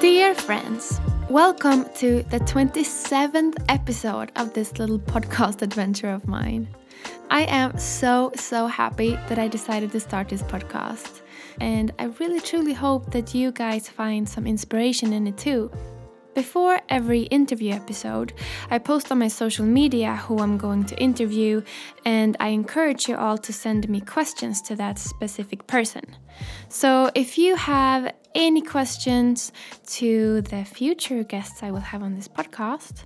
Dear friends, welcome to the 27th episode of this little podcast adventure of mine. I am so, so happy that I decided to start this podcast. And I really truly hope that you guys find some inspiration in it too. Before every interview episode, I post on my social media who I'm going to interview, and I encourage you all to send me questions to that specific person. So if you have any questions to the future guests I will have on this podcast,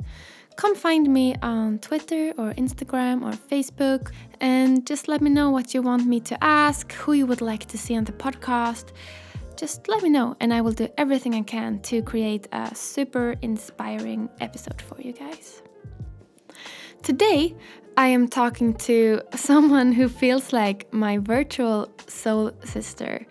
come find me on Twitter or Instagram or Facebook and just let me know what you want me to ask, who you would like to see on the podcast just let me know and I will do everything I can to create a super inspiring episode for you guys. Today, I am talking to someone who feels like my virtual soul sister,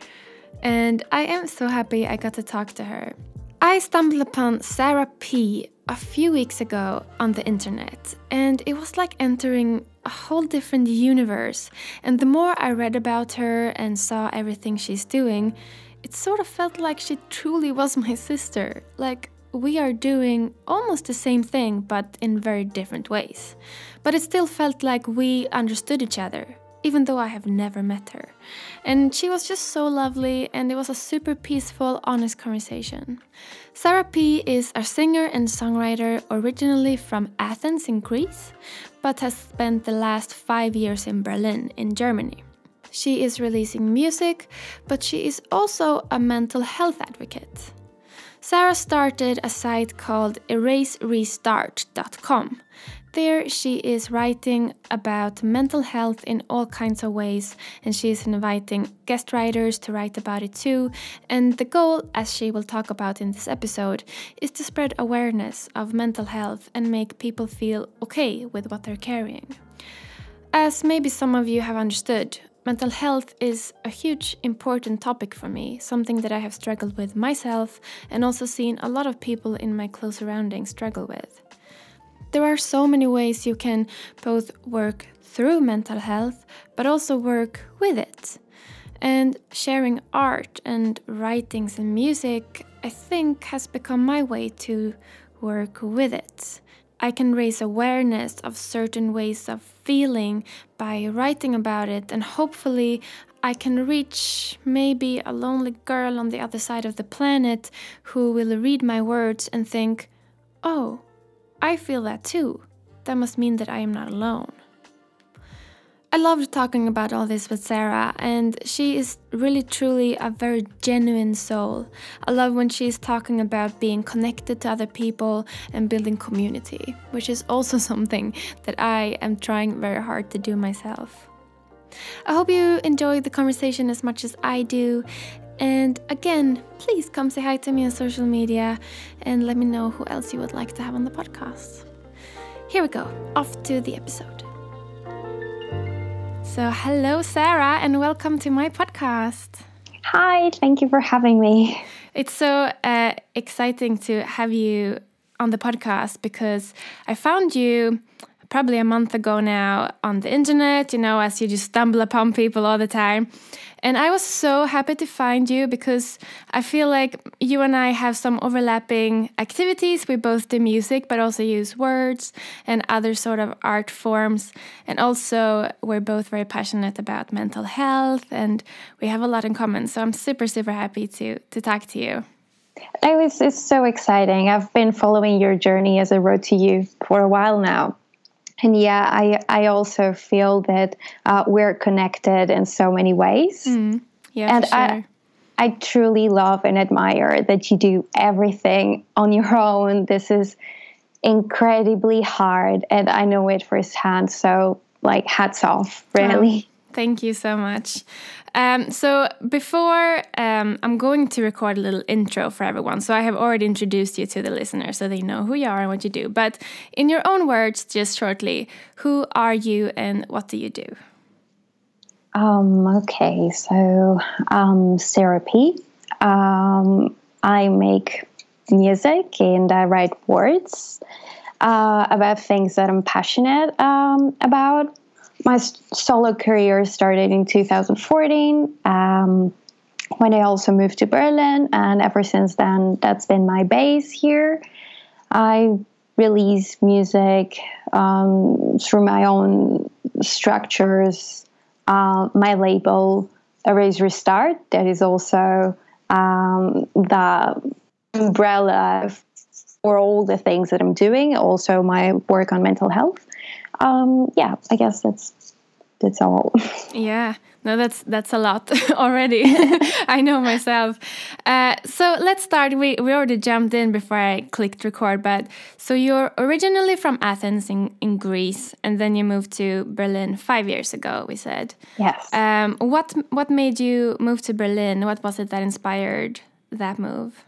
and I am so happy I got to talk to her. I stumbled upon Sarah P a few weeks ago on the internet, and it was like entering a whole different universe. And the more I read about her and saw everything she's doing, it sort of felt like she truly was my sister. Like we are doing almost the same thing, but in very different ways. But it still felt like we understood each other, even though I have never met her. And she was just so lovely, and it was a super peaceful, honest conversation. Sarah P is a singer and songwriter originally from Athens in Greece, but has spent the last five years in Berlin, in Germany. She is releasing music, but she is also a mental health advocate. Sarah started a site called eraserestart.com. There, she is writing about mental health in all kinds of ways, and she is inviting guest writers to write about it too. And the goal, as she will talk about in this episode, is to spread awareness of mental health and make people feel okay with what they're carrying. As maybe some of you have understood, mental health is a huge important topic for me, something that I have struggled with myself and also seen a lot of people in my close surroundings struggle with. There are so many ways you can both work through mental health but also work with it. And sharing art and writings and music, I think, has become my way to work with it. I can raise awareness of certain ways of feeling by writing about it, and hopefully, I can reach maybe a lonely girl on the other side of the planet who will read my words and think, oh, I feel that too. That must mean that I am not alone. I loved talking about all this with Sarah, and she is really truly a very genuine soul. I love when she's talking about being connected to other people and building community, which is also something that I am trying very hard to do myself. I hope you enjoyed the conversation as much as I do. And again, please come say hi to me on social media and let me know who else you would like to have on the podcast. Here we go, off to the episode. So, hello, Sarah, and welcome to my podcast. Hi, thank you for having me. It's so uh, exciting to have you on the podcast because I found you probably a month ago now on the internet, you know, as you just stumble upon people all the time. And I was so happy to find you because I feel like you and I have some overlapping activities. We both do music, but also use words and other sort of art forms. And also, we're both very passionate about mental health and we have a lot in common. So I'm super, super happy to, to talk to you. It was, it's so exciting. I've been following your journey as a road to you for a while now and yeah, I I also feel that uh, we're connected in so many ways. Mm, yeah, and sure. I I truly love and admire that you do everything on your own. This is incredibly hard, and I know it firsthand. So, like, hats off, really. Thank you so much. Um, so before um, I'm going to record a little intro for everyone. So I have already introduced you to the listeners so they know who you are and what you do. But in your own words, just shortly, who are you and what do you do? Um, okay, so um, Sarah P. Um, I make music and I write words uh, about things that I'm passionate um, about my solo career started in 2014. Um, when I also moved to Berlin, and ever since then, that's been my base here. I release music um, through my own structures. Uh, my label, Erase Restart, that is also um, the umbrella for all the things that I'm doing. Also, my work on mental health. Um, yeah, I guess that's that's all. Yeah, no, that's that's a lot already. I know myself. Uh, so let's start. We we already jumped in before I clicked record, but so you're originally from Athens in in Greece, and then you moved to Berlin five years ago. We said. Yes. Um, what what made you move to Berlin? What was it that inspired that move?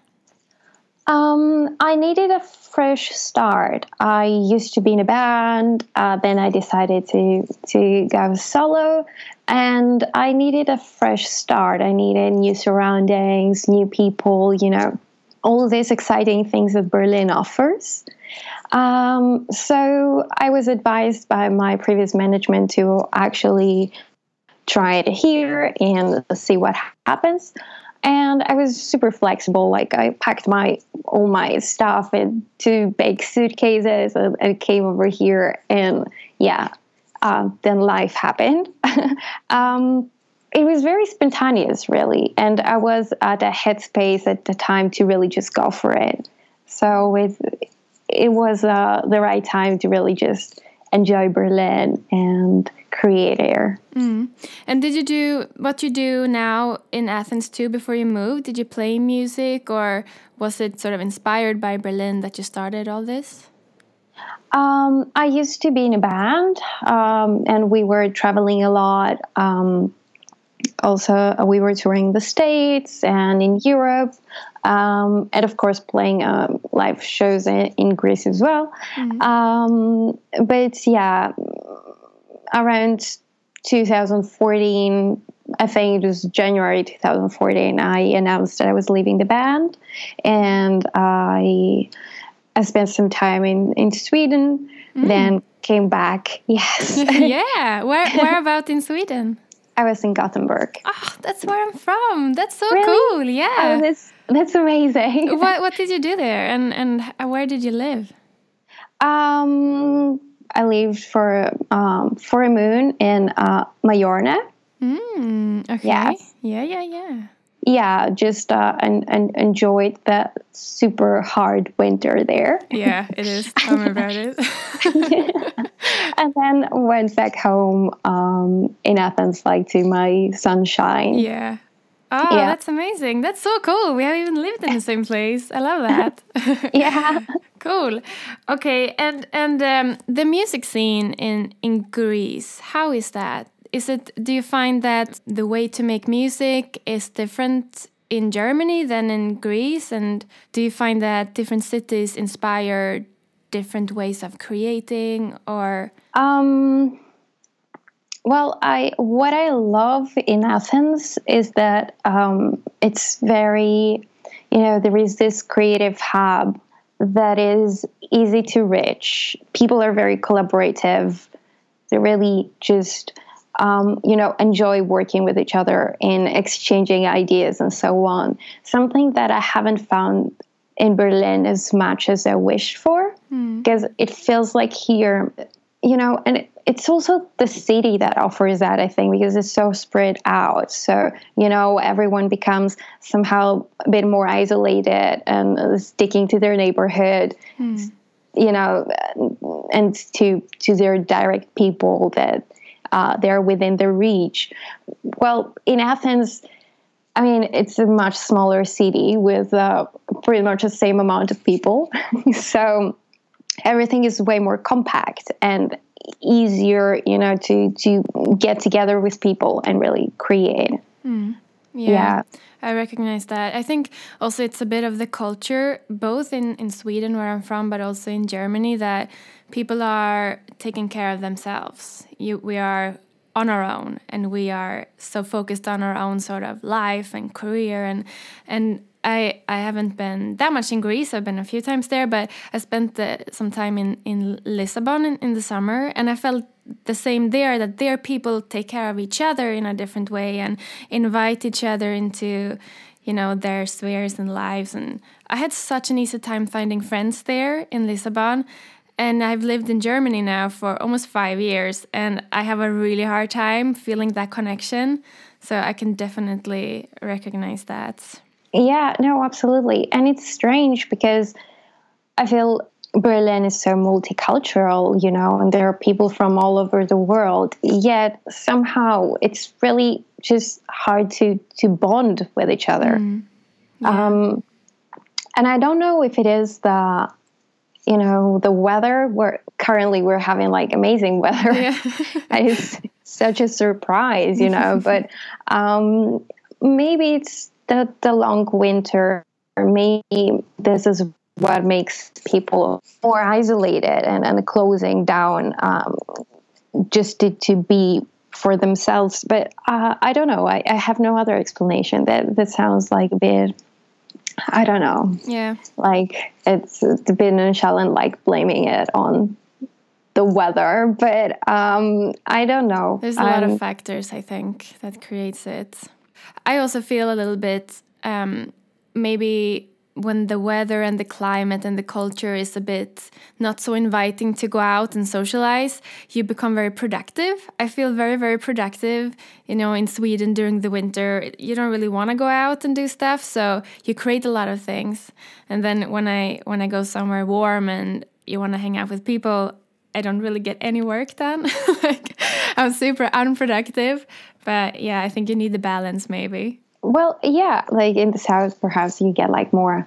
Um, I needed a fresh start. I used to be in a band, uh, then I decided to to go solo, and I needed a fresh start. I needed new surroundings, new people. You know, all these exciting things that Berlin offers. Um, so I was advised by my previous management to actually try it here and see what happens and I was super flexible. Like I packed my all my stuff in two big suitcases and, and came over here. And yeah, um, then life happened. um, it was very spontaneous, really, and I was at a headspace at the time to really just go for it. So it it was uh, the right time to really just enjoy Berlin and create air. Mm. And did you do what you do now in Athens too before you moved? Did you play music or was it sort of inspired by Berlin that you started all this? Um, I used to be in a band um, and we were traveling a lot. Um, also, uh, we were touring the States and in Europe. Um, and of course, playing uh, live shows in, in, Greece as well. Mm. but yeah, around 2014, I think it was January 2014, I announced that I was leaving the band, and I I spent some time in in Sweden, mm. then came back. Yes. yeah. Where where about in Sweden? I was in Gothenburg. Oh, that's where I'm from. That's so really? cool. Yeah. That's amazing. what what did you do there, and and where did you live? Um, I lived for um, for a moon in uh, Majorna. Mm, okay. Yes. Yeah, yeah, yeah. Yeah, just uh, and, and enjoyed that super hard winter there. Yeah, it is. Tell me about it. and then went back home um, in Athens, like to my sunshine. Yeah. Oh, yeah. that's amazing. That's so cool. We have even lived in the same place. I love that. yeah. cool. Okay, and and um, the music scene in in Greece, how is that? Is it do you find that the way to make music is different in Germany than in Greece and do you find that different cities inspire different ways of creating or um well, I what I love in Athens is that um, it's very, you know, there is this creative hub that is easy to reach. People are very collaborative. They really just, um, you know, enjoy working with each other and exchanging ideas and so on. Something that I haven't found in Berlin as much as I wished for, mm. because it feels like here, you know, and. It, it's also the city that offers that, I think, because it's so spread out. So, you know, everyone becomes somehow a bit more isolated and sticking to their neighborhood, mm. you know, and to, to their direct people that uh, they're within their reach. Well, in Athens, I mean, it's a much smaller city with uh, pretty much the same amount of people. so everything is way more compact and easier, you know, to to get together with people and really create. Mm. Yeah, yeah, I recognize that. I think also it's a bit of the culture, both in in Sweden where I'm from, but also in Germany, that people are taking care of themselves. You, we are on our own, and we are so focused on our own sort of life and career, and and I I haven't been that much in Greece. I've been a few times there, but I spent uh, some time in in Lisbon in, in the summer, and I felt the same there. That there people take care of each other in a different way and invite each other into you know their spheres and lives. And I had such an easy time finding friends there in Lisbon. And I've lived in Germany now for almost five years, and I have a really hard time feeling that connection. So I can definitely recognize that. Yeah, no, absolutely. And it's strange because I feel Berlin is so multicultural, you know, and there are people from all over the world. Yet somehow it's really just hard to to bond with each other. Mm. Yeah. Um, and I don't know if it is the, you know, the weather. We're currently we're having like amazing weather. Yeah. it's such a surprise, you know. but um, maybe it's the, the long winter, maybe this is what makes people more isolated and, and closing down um, just to, to be for themselves. But uh, I don't know. I, I have no other explanation. That that sounds like a bit. I don't know. Yeah. Like it's, it's a bit nonchalant, like blaming it on the weather, but um, I don't know. There's a lot of factors, I think, that creates it. I also feel a little bit um, maybe when the weather and the climate and the culture is a bit not so inviting to go out and socialize, you become very productive. I feel very, very productive. You know, in Sweden during the winter, you don't really want to go out and do stuff, so you create a lot of things. And then when I when I go somewhere warm and you want to hang out with people, I don't really get any work done. like I'm super unproductive. But yeah, I think you need the balance maybe. Well, yeah, like in the south, perhaps you get like more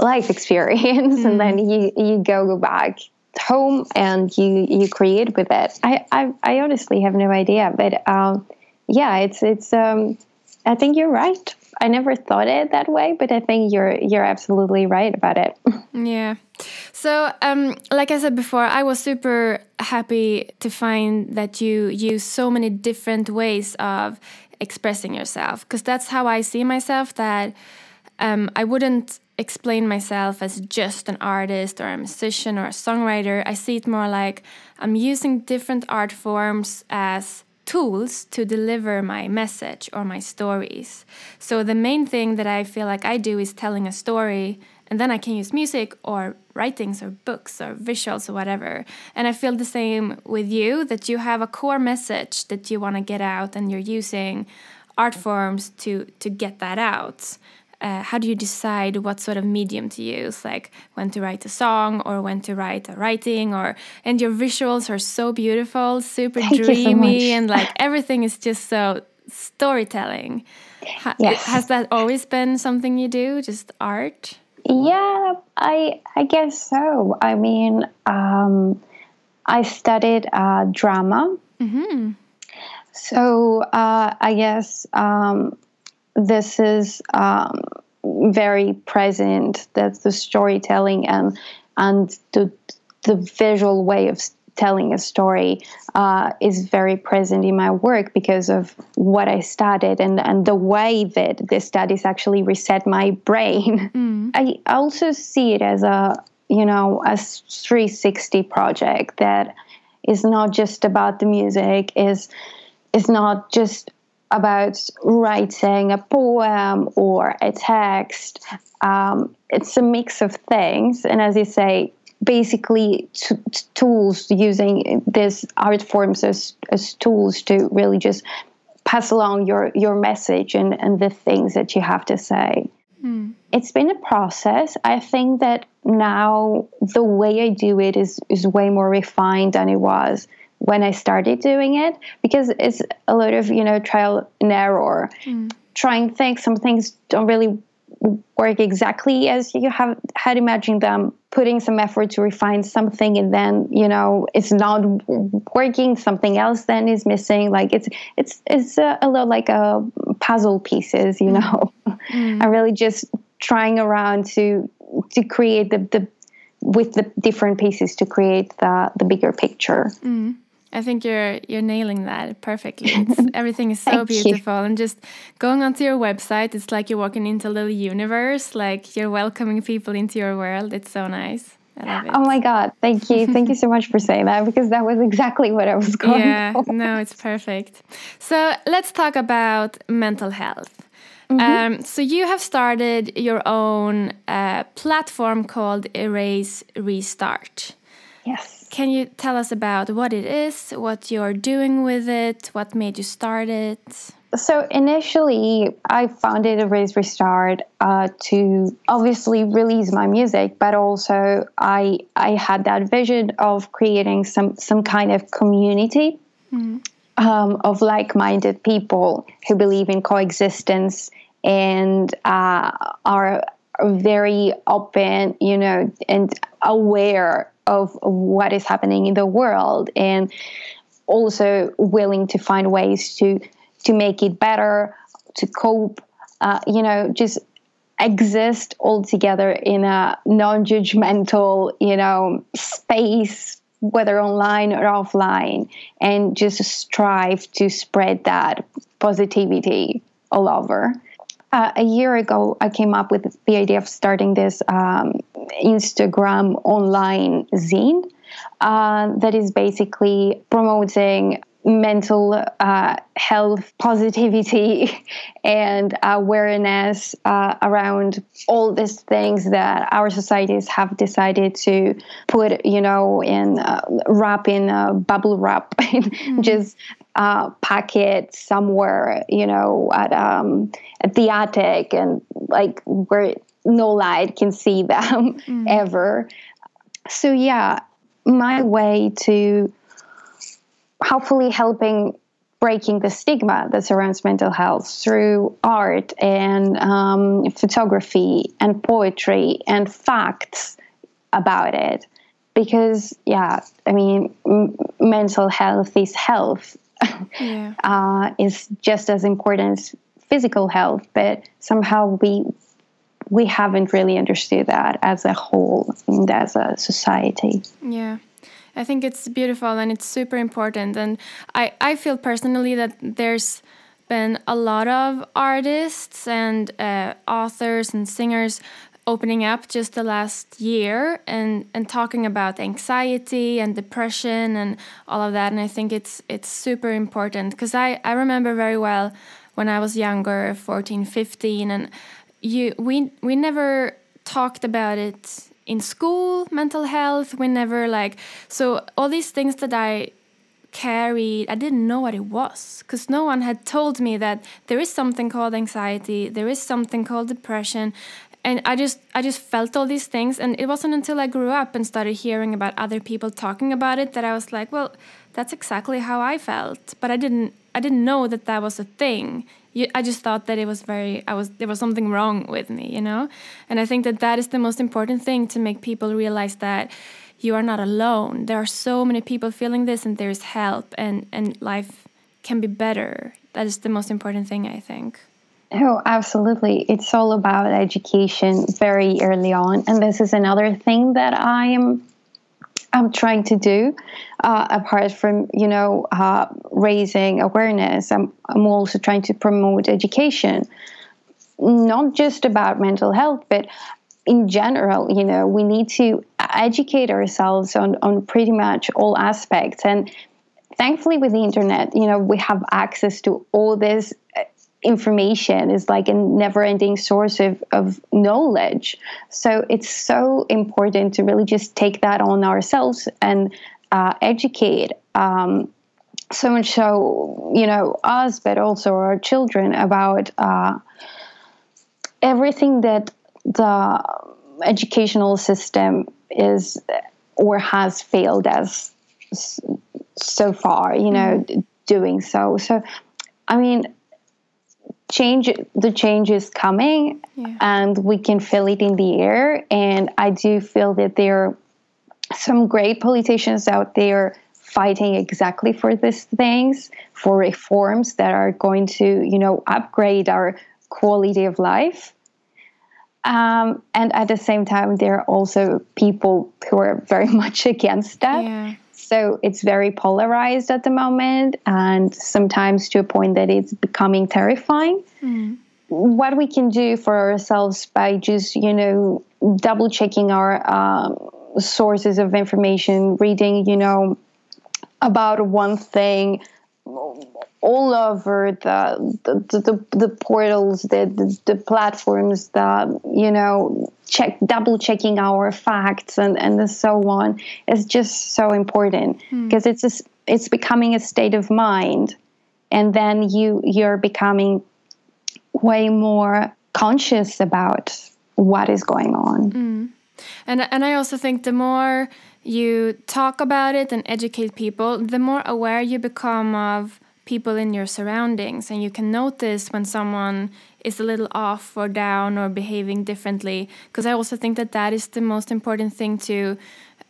life experience, mm. and then mm. you you go go back home and you you create with it. I I, I honestly have no idea, but um, yeah, it's it's um, I think you're right. I never thought it that way, but I think you're you're absolutely right about it. Yeah. So, um, like I said before, I was super happy to find that you use so many different ways of expressing yourself because that's how I see myself. That um, I wouldn't explain myself as just an artist or a musician or a songwriter. I see it more like I'm using different art forms as tools to deliver my message or my stories. So the main thing that I feel like I do is telling a story and then I can use music or writings or books or visuals or whatever. And I feel the same with you that you have a core message that you want to get out and you're using art forms to to get that out. Uh, how do you decide what sort of medium to use like when to write a song or when to write a writing or and your visuals are so beautiful super Thank dreamy so and like everything is just so storytelling ha yes. has that always been something you do just art yeah, I I guess so. I mean, um, I studied uh, drama, mm-hmm. so uh, I guess um, this is um, very present. That's the storytelling and and the the visual way of telling a story uh, is very present in my work because of what I studied and, and the way that the studies actually reset my brain. Mm. I also see it as a you know a 360 project that is not just about the music is is not just about writing a poem or a text. Um, it's a mix of things, and as you say, basically t- tools using these art forms as, as tools to really just pass along your your message and, and the things that you have to say. Mm. It's been a process. I think that now the way I do it is is way more refined than it was when I started doing it because it's a lot of you know trial and error. Mm. Trying things, some things don't really work exactly as you have had imagined them putting some effort to refine something and then you know it's not working something else then is missing like it's it's it's a, a little like a puzzle pieces you mm. know mm. i'm really just trying around to to create the the with the different pieces to create the the bigger picture mm. I think you're you're nailing that perfectly. everything is so beautiful, you. and just going onto your website, it's like you're walking into a little universe. Like you're welcoming people into your world. It's so nice. Oh my god! Thank you, thank you so much for saying that because that was exactly what I was going. Yeah, for. no, it's perfect. So let's talk about mental health. Mm -hmm. um, so you have started your own uh, platform called Erase Restart. Yes. Can you tell us about what it is, what you're doing with it, what made you start it? So initially, I founded Erase Restart uh, to obviously release my music, but also I I had that vision of creating some some kind of community mm. um, of like-minded people who believe in coexistence and uh, are very open, you know, and aware of what is happening in the world and also willing to find ways to to make it better to cope uh, you know just exist all together in a non-judgmental you know space whether online or offline and just strive to spread that positivity all over uh, a year ago, I came up with the idea of starting this um, Instagram online zine uh, that is basically promoting mental uh, health positivity and awareness uh, around all these things that our societies have decided to put you know in uh, wrap in a bubble wrap mm-hmm. just uh, packet somewhere, you know, at um, at the attic and like where no light can see them mm. ever. So yeah, my way to hopefully helping breaking the stigma that surrounds mental health through art and um, photography and poetry and facts about it because yeah i mean m- mental health is health yeah. uh, is just as important as physical health, but somehow we we haven't really understood that as a whole and as a society. Yeah. I think it's beautiful and it's super important. And I, I feel personally that there's been a lot of artists and uh, authors and singers opening up just the last year and and talking about anxiety and depression and all of that and I think it's it's super important because I I remember very well when I was younger 14 15 and you we we never talked about it in school mental health whenever like so all these things that I carried i didn't know what it was because no one had told me that there is something called anxiety there is something called depression and i just i just felt all these things and it wasn't until i grew up and started hearing about other people talking about it that i was like well that's exactly how i felt but i didn't i didn't know that that was a thing i just thought that it was very i was there was something wrong with me you know and i think that that is the most important thing to make people realize that you are not alone there are so many people feeling this and there's help and and life can be better that is the most important thing i think Oh, absolutely. It's all about education very early on. And this is another thing that I am I'm trying to do uh, apart from you know uh, raising awareness I'm, I'm also trying to promote education not just about mental health but in general you know we need to educate ourselves on on pretty much all aspects. And thankfully with the internet you know we have access to all this information is like a never ending source of, of knowledge. So it's so important to really just take that on ourselves and uh, educate. Um, so much so, you know, us, but also our children about uh, everything that the educational system is or has failed as so far, you know, mm-hmm. doing so. So, I mean, change the change is coming yeah. and we can feel it in the air and i do feel that there are some great politicians out there fighting exactly for these things for reforms that are going to you know upgrade our quality of life um, and at the same time there are also people who are very much against that yeah. So it's very polarized at the moment, and sometimes to a point that it's becoming terrifying. Mm. What we can do for ourselves by just, you know, double checking our um, sources of information, reading, you know, about one thing all over the the, the, the portals, the, the, the platforms, the you know check double checking our facts and and so on is just so important because hmm. it's a, it's becoming a state of mind, and then you you're becoming way more conscious about what is going on. Mm. And and I also think the more you talk about it and educate people, the more aware you become of people in your surroundings. And you can notice when someone is a little off or down or behaving differently. Because i also think that that is the most important thing to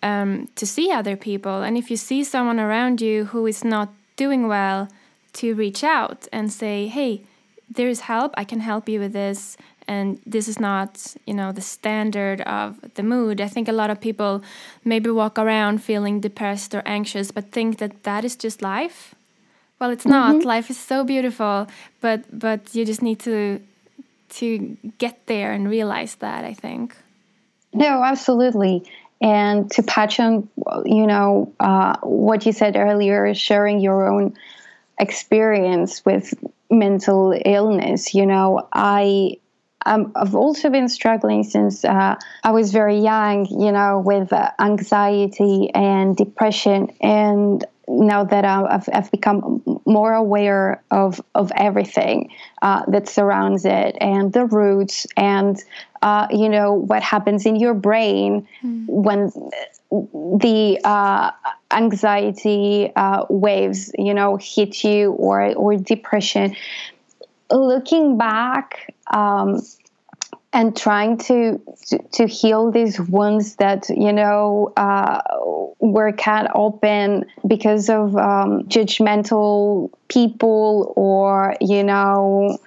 um, to see other people. And if you see someone around you who is not doing well to reach out and say hey there is help. I can help you with this and this is not you know the standard of the mood. I think a lot of people maybe walk around feeling depressed or anxious but think that that is just life? Well it's not. Mm -hmm. life is so beautiful but but you just need to to get there and realize that i think. No absolutely. And to patch on you know uh, what you said earlier sharing your own experience with mental illness you know i um, I've also been struggling since uh, I was very young, you know, with uh, anxiety and depression. And now that I've, I've become more aware of of everything uh, that surrounds it and the roots and uh, you know what happens in your brain mm. when the uh, anxiety uh, waves you know hit you or or depression looking back um, and trying to, to, to heal these wounds that you know uh, were cut open because of um, judgmental people or you know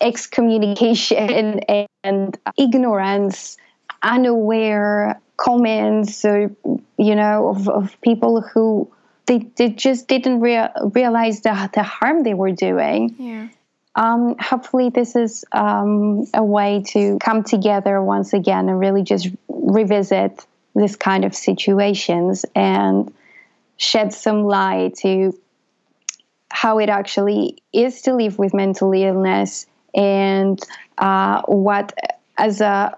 excommunication and ignorance unaware comments or you know of, of people who they, they just didn't rea- realize the, the harm they were doing. Yeah um, hopefully, this is um, a way to come together once again and really just revisit this kind of situations and shed some light to how it actually is to live with mental illness and uh, what as a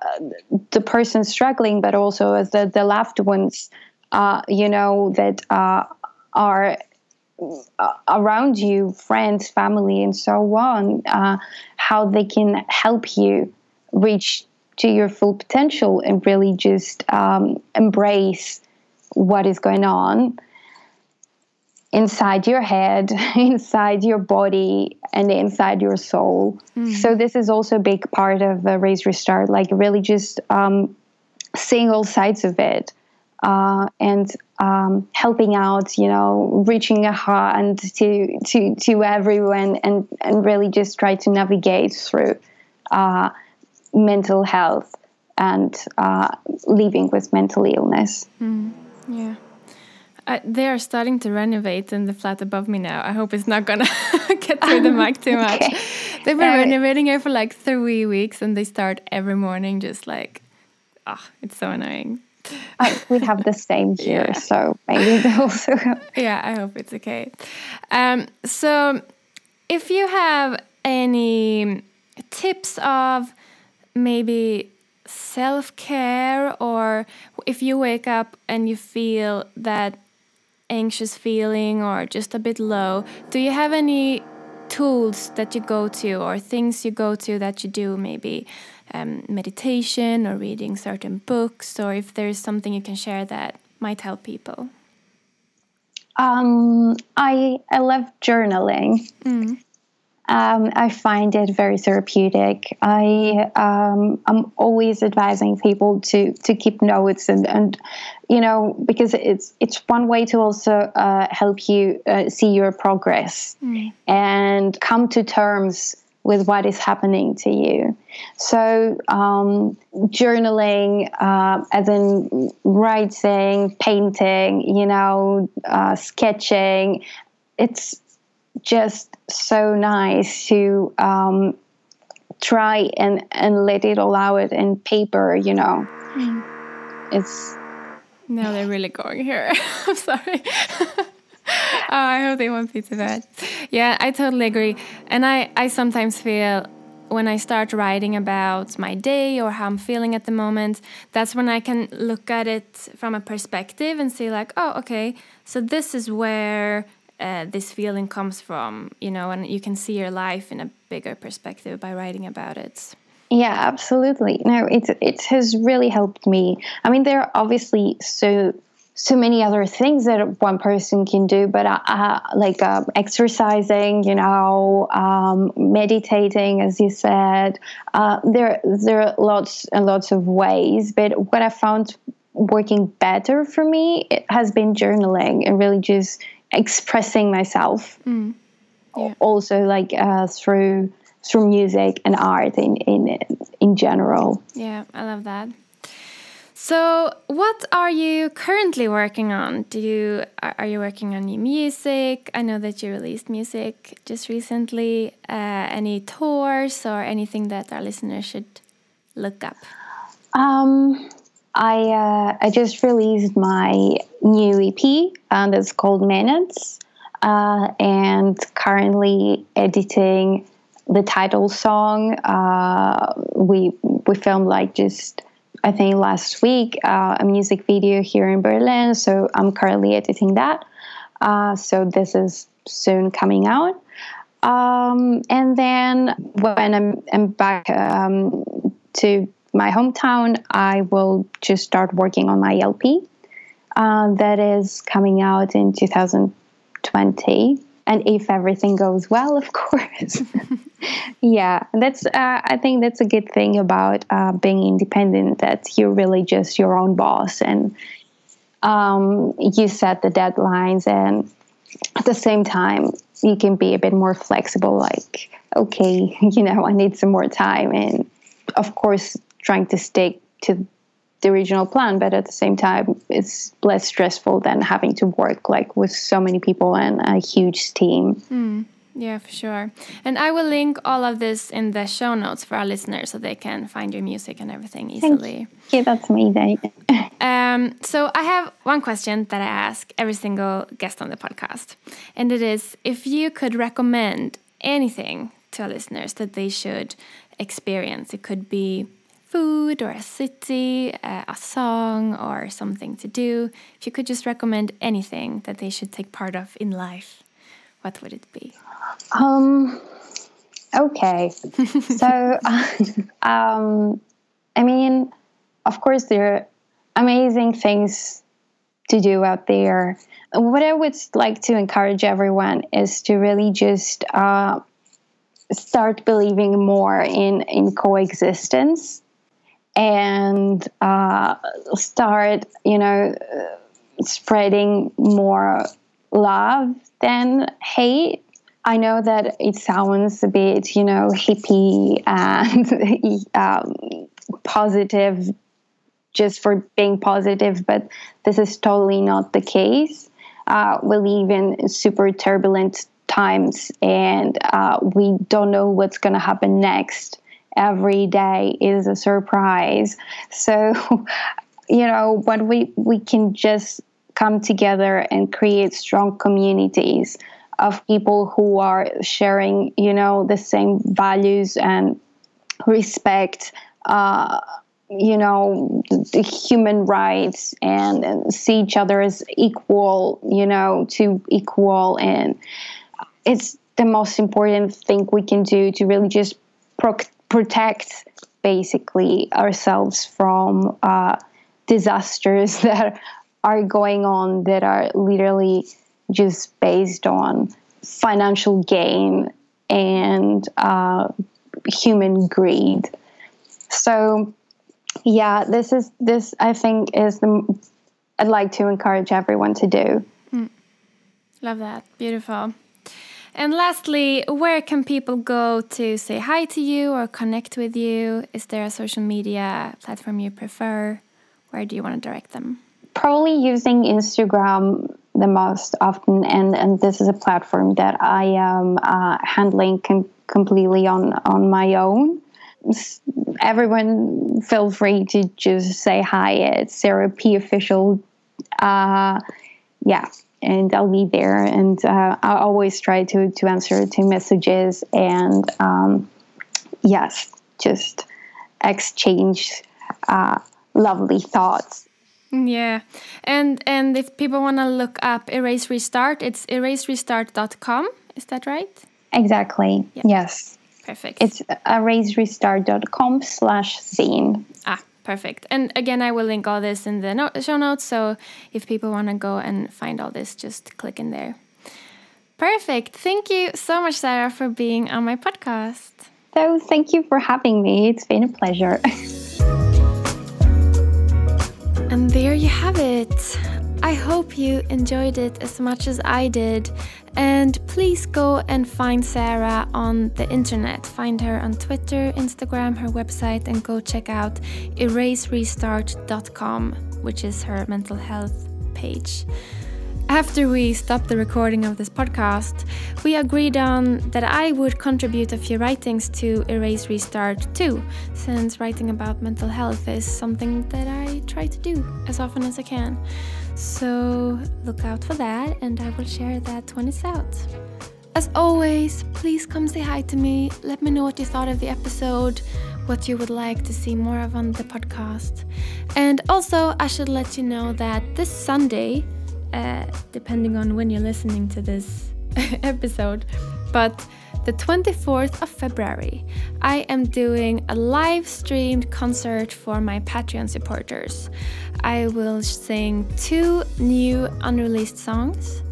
the person struggling but also as the, the loved ones uh, you know that uh, are around you, friends, family, and so on, uh, how they can help you reach to your full potential and really just um, embrace what is going on inside your head, inside your body, and inside your soul. Mm. So, this is also a big part of uh, Erase Restart, like really just um, seeing all sides of it uh, and um, helping out, you know, reaching a hand to to to everyone, and and really just try to navigate through uh, mental health and uh, living with mental illness. Mm, yeah. they are starting to renovate in the flat above me now. I hope it's not gonna get through the mic too much. okay. They've been renovating here for like three weeks, and they start every morning, just like, ah, oh, it's so annoying. I, we have the same here, yeah. so maybe they also. yeah, I hope it's okay. Um, so, if you have any tips of maybe self care, or if you wake up and you feel that anxious feeling or just a bit low, do you have any tools that you go to or things you go to that you do maybe um, meditation or reading certain books, or if there's something you can share that might help people? Um, I I love journaling. Mm. Um, I find it very therapeutic. I um, I'm always advising people to to keep notes and and you know because it's it's one way to also uh, help you uh, see your progress mm. and come to terms with what is happening to you. So, um, journaling, uh, as in writing, painting, you know, uh, sketching, it's just so nice to um, try and, and let it all out in paper, you know. Mm. It's. Now they're really going here. I'm sorry. oh, I hope they won't be too bad. Yeah, I totally agree. And I, I sometimes feel when I start writing about my day or how I'm feeling at the moment, that's when I can look at it from a perspective and see, like, oh, okay, so this is where uh, this feeling comes from, you know, and you can see your life in a bigger perspective by writing about it. Yeah, absolutely. No, it it has really helped me. I mean, there are obviously so so many other things that one person can do, but uh, uh, like uh, exercising, you know, um, meditating, as you said. Uh, there, there are lots and lots of ways, but what I found working better for me has been journaling and really just expressing myself. Mm. Yeah. Also, like uh, through through music and art in in in general. Yeah, I love that. So, what are you currently working on? Do you are you working on new music? I know that you released music just recently. Uh, any tours or anything that our listeners should look up? Um, I uh, I just released my new EP, and it's called Minutes, uh, and currently editing the title song. Uh, we we filmed like just I think last week uh, a music video here in Berlin. So I'm currently editing that. Uh, so this is soon coming out. Um, and then when I'm, I'm back um, to my hometown, I will just start working on my LP. Uh, that is coming out in 2020 and if everything goes well, of course. yeah, that's. Uh, I think that's a good thing about uh, being independent. That you're really just your own boss, and um, you set the deadlines, and at the same time, you can be a bit more flexible. Like, okay, you know, I need some more time, and of course, trying to stick to the original plan, but at the same time, it's less stressful than having to work like with so many people and a huge team. Mm, yeah, for sure. And I will link all of this in the show notes for our listeners so they can find your music and everything easily. Yeah, that's amazing. um, so I have one question that I ask every single guest on the podcast, and it is if you could recommend anything to our listeners that they should experience. It could be food or a city, uh, a song or something to do, if you could just recommend anything that they should take part of in life, what would it be? Um, okay. so, um, I mean, of course, there are amazing things to do out there. What I would like to encourage everyone is to really just uh, start believing more in in coexistence and uh, start, you know, spreading more love than hate. I know that it sounds a bit, you know, hippie and um, positive just for being positive, but this is totally not the case. Uh, we live in super turbulent times and uh, we don't know what's going to happen next every day is a surprise. So, you know, when we, we can just come together and create strong communities of people who are sharing, you know, the same values and respect, uh, you know, the human rights and see each other as equal, you know, to equal. And it's the most important thing we can do to really just pro- protect basically ourselves from uh, disasters that are going on that are literally just based on financial gain and uh, human greed. So, yeah, this is this I think is the I'd like to encourage everyone to do. Mm. Love that. Beautiful. And lastly, where can people go to say hi to you or connect with you? Is there a social media platform you prefer? Where do you want to direct them? Probably using Instagram the most often, and, and this is a platform that I am uh, handling com- completely on, on my own. Everyone, feel free to just say hi. It's Sarah P official. Uh, yeah, and I'll be there. And uh, I always try to to answer to messages and um, yes, just exchange uh, lovely thoughts. Yeah, and and if people want to look up Erase Restart, it's eraserestart.com. Is that right? Exactly. Yeah. Yes. Perfect. It's eraserestart.com slash zine. Ah, Perfect. And again, I will link all this in the no show notes. So if people want to go and find all this, just click in there. Perfect. Thank you so much, Sarah, for being on my podcast. So, thank you for having me. It's been a pleasure. and there you have it. I hope you enjoyed it as much as I did. And please go and find Sarah on the internet. Find her on Twitter, Instagram, her website, and go check out eraserestart.com, which is her mental health page. After we stopped the recording of this podcast, we agreed on that I would contribute a few writings to Erase Restart too, since writing about mental health is something that I try to do as often as I can. So look out for that, and I will share that when it's out. As always, please come say hi to me. Let me know what you thought of the episode, what you would like to see more of on the podcast. And also, I should let you know that this Sunday, uh, depending on when you're listening to this episode, but the 24th of February, I am doing a live streamed concert for my Patreon supporters. I will sing two new unreleased songs.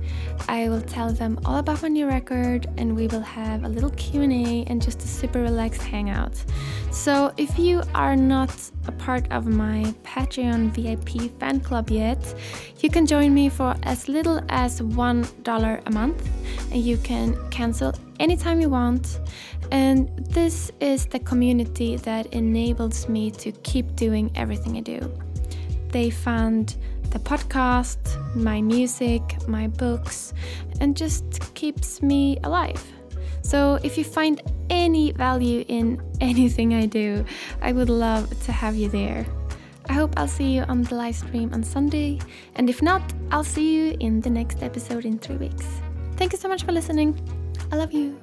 I will tell them all about my new record and we will have a little Q&A and just a super relaxed hangout. So if you are not a part of my Patreon VIP fan club yet, you can join me for as little as $1 a month and you can cancel anytime you want. And this is the community that enables me to keep doing everything I do. They fund the podcast, my music, my books, and just keeps me alive. So if you find any value in anything I do, I would love to have you there. I hope I'll see you on the live stream on Sunday, and if not, I'll see you in the next episode in three weeks. Thank you so much for listening. I love you.